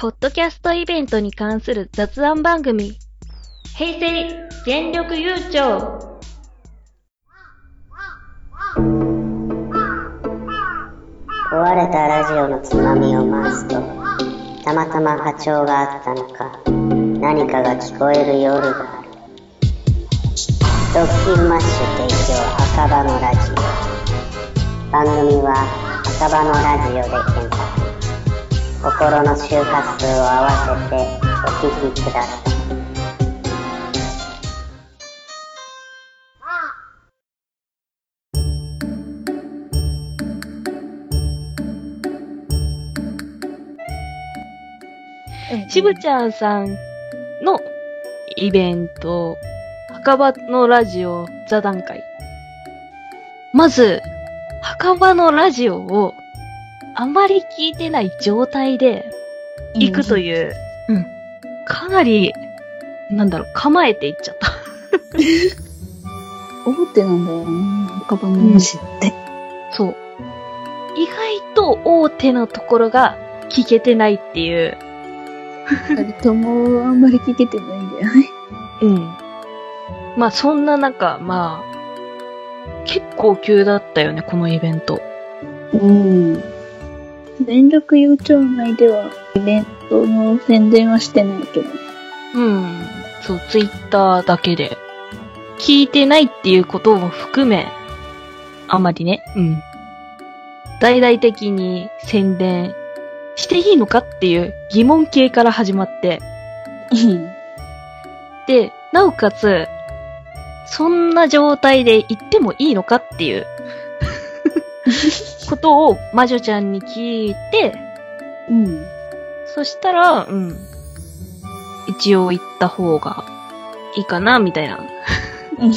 ポッドキャストイベントに関する雑談番組、平成全力優勝壊れたラジオのつまみを回すと、たまたま波長があったのか、何かが聞こえる夜がある。ドッキンマッシュ提供赤羽のラジオ。番組は赤羽のラジオで検索。心の周波数を合わせてお聞きください。しぶちゃんさんのイベント、墓場のラジオ座談会。まず、墓場のラジオをあまり聞いてない状態で行くという、うん、かなり、なんだろう、構えていっちゃった。大手なんだよな、赤羽の話って。そう。意外と大手のところが聞けてないっていう。二人ともあんまり聞けてないんだよね。うん。まあそんな中、まあ、結構急だったよね、このイベント。うん。連絡悠長内ではイベントの宣伝はしてないけどね。うん。そう、ツイッターだけで。聞いてないっていうことも含め、あんまりね、うん。大々的に宣伝していいのかっていう疑問形から始まって、うん。で、なおかつ、そんな状態で行ってもいいのかっていう ことを魔女ちゃんに聞いて、うん。そしたら、うん。一応行った方がいいかな、みたいな。うん。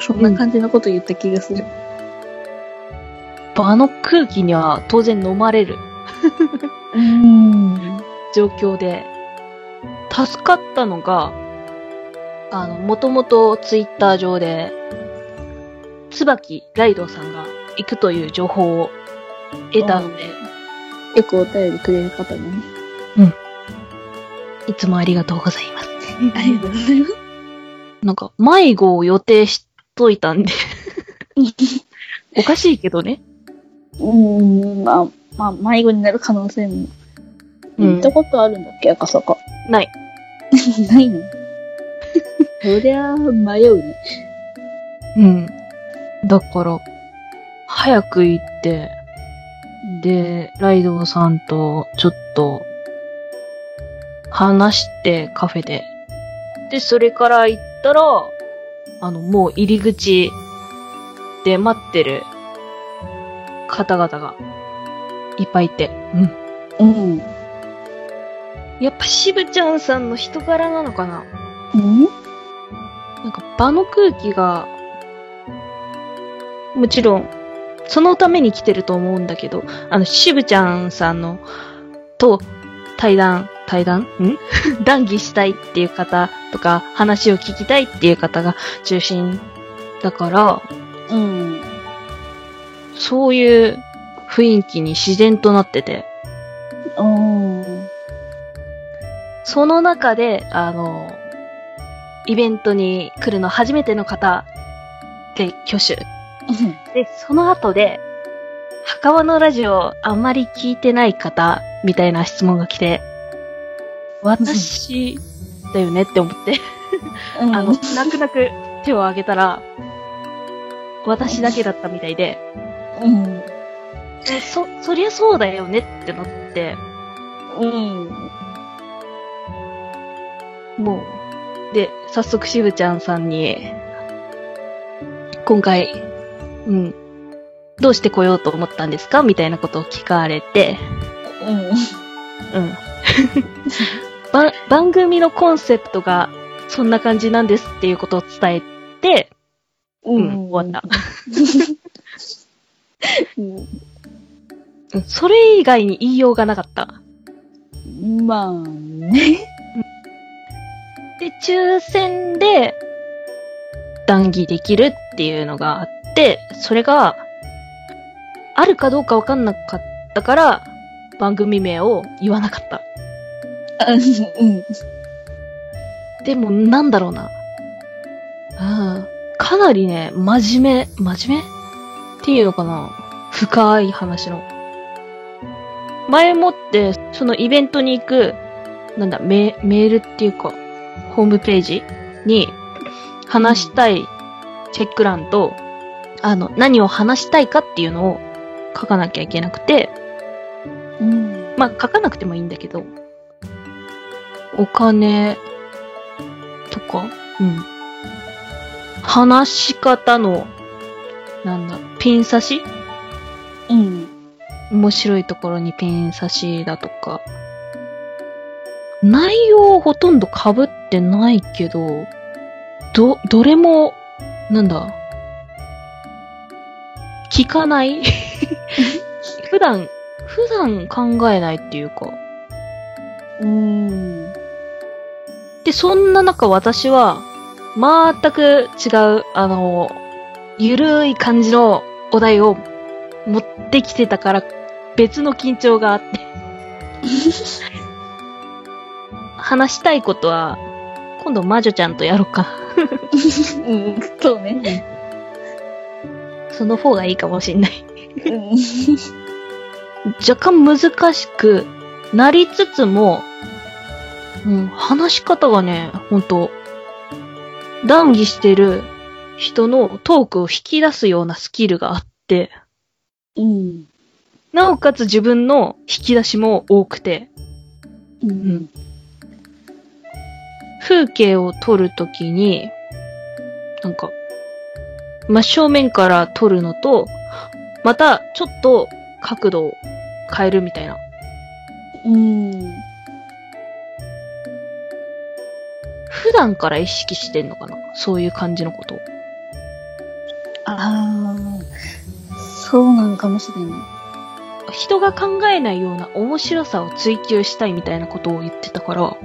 そんな感じのこと言った気がする。場の空気には当然飲まれるうん。状況で、助かったのが、あの、もともとツイッター上で、椿ライドさんが行くという情報を得たので、よくお便りくれる方だね。いつもありがとうございます。ありがとうございます。なんか、迷子を予定しといたんで、おかしいけどね。うん。まあ、まあ、迷子になる可能性も。うん行ったことあるんだっけ、赤坂。ない。ないの？そりゃ、迷うね。うん。だから、早く行って、で、ライドウさんとちょっと、話してカフェで。で、それから行ったら、あの、もう入り口で待ってる方々がいっぱいいて。うん。うん。やっぱ渋ちゃんさんの人柄なのかな？うん？なんか場の空気が、もちろん、そのために来てると思うんだけど、あの、渋ちゃんさんの、と、対談、対談？ん？談義したいっていう方とか、話を聞きたいっていう方が中心だから、うん。そういう雰囲気に自然となってて、うん。その中で、あの、イベントに来るの初めての方で挙手。で、その後で、墓場のラジオあんまり聞いてない方、みたいな質問が来て、私だよねって思って、うん。あの、泣く泣く手を挙げたら、私だけだったみたいで、うん。えそ、そりゃそうだよねってなって、うん。もう、で、早速しぶちゃんさんに、今回、うん、どうして来ようと思ったんですか？みたいなことを聞かれて、うん。うん。ば番組のコンセプトがそんな感じなんですっていうことを伝えて、うん、終わった。うん。うんそれ以外に言いようがなかった。まあね。で、抽選で談義できるっていうのがあって、それが、あるかどうかわかんなかったから、番組名を言わなかった。うん。でも、なんだろうな。うん。かなりね、真面目、真面目？っていうのかな深い話の。前もって、そのイベントに行く、なんだ、メメールっていうか、ホームページに話したいチェック欄と、あの、何を話したいかっていうのを書かなきゃいけなくて、うん。まあ、書かなくてもいいんだけど、お金とか、うん。話し方の、なんだ、ピン刺し？うん。面白いところにピン刺しだとか、内容ほとんど被ってないけど、ど、どれも、なんだ、聞かない？普段、普段考えないっていうか。うん。で、そんな中私は、全く違う、あの、ゆるい感じのお題を持ってきてたから、別の緊張があって。話したいことは、今度魔女ちゃんとやろうかな。うん。そうね。その方がいいかもしんない。うん。若干難しくなりつつも、うん、話し方がね、ほんと、談義してる人のトークを引き出すようなスキルがあって、うん。なおかつ自分の引き出しも多くて、うん。風景を撮るときに、なんか、真正面から撮るのと、またちょっと角度を変えるみたいな。うん。普段から意識してんのかな？そういう感じのことを。ああ、そうなのかもしれない。人が考えないような面白さを追求したいみたいなことを言ってたから、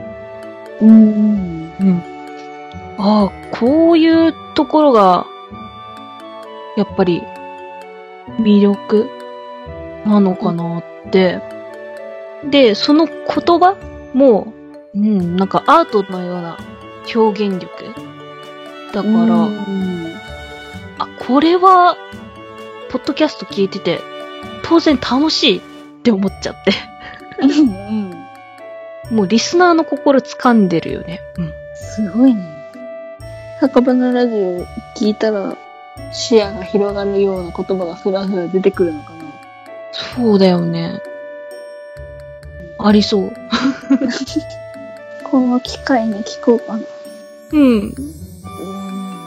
うん。うん。ああ、こういうところが、やっぱり、魅力なのかなって。で、その言葉も、うん、なんかアートのような表現力。だから、うん。あ、これは、ポッドキャスト聞いてて、当然楽しいって思っちゃって。うん。もうリスナーの心掴んでるよね。うん。すごいね。墓場のラジオ聞いたら、視野が広がるような言葉がふらふら出てくるのかな。そうだよね。ありそう。この機会に聞こうかな。うん。うん。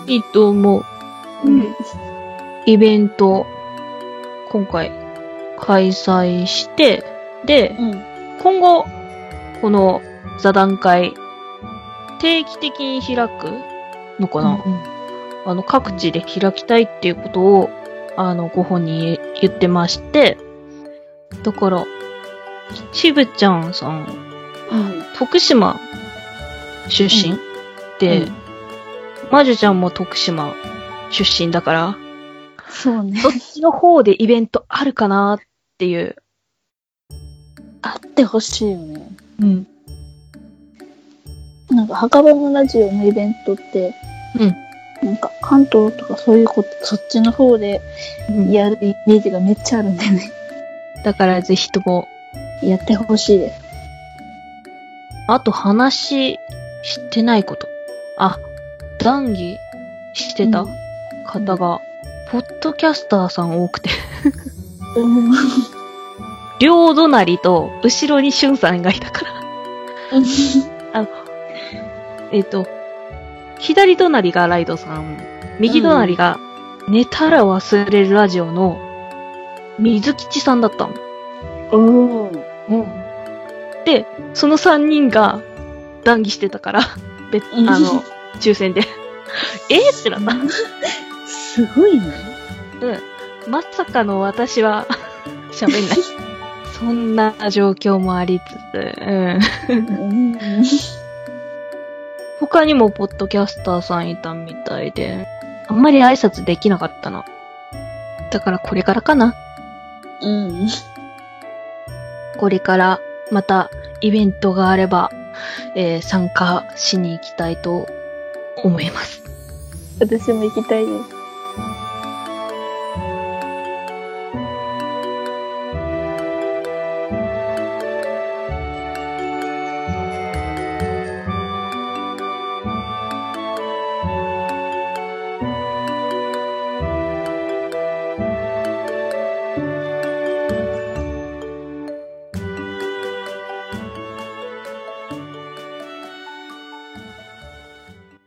いいと思う。うん。イベント、今回、開催して、で、うん。今後、この座談会、定期的に開くのかな、あの、各地で開きたいっていうことを、あの、ご本人言ってまして、だから、しぶちゃんさん、うん。徳島出身、で、うん魔女ちゃんも徳島出身だから、そうね。どっちの方でイベントあるかなっていう。あってほしいよね。うん。なんか、墓場のラジオのイベントって、うん。なんか、関東とかそういうこと、そっちの方でやるイメージがめっちゃあるんだよね。だからぜひとも、やってほしいです。あと話してないこと。あ、談義してた方が、ポッドキャスターさん多くて、うん。両隣と後ろにしゅんさんがいたから、えっ、と、左隣がライドさん、右隣が寝たら忘れるラジオの水吉さんだったの。うん。うん。で、その3人が談義してたから、別、うんあの、抽選で。えー、ってなった。すごいね。うん。まさかの私は 喋んない。そんな状況もありつつ、うん。うん。他にもポッドキャスターさんいたみたいで、あんまり挨拶できなかったな。だからこれからかな。うん。これからまたイベントがあればえー参加しに行きたいと思います。私も行きたいです。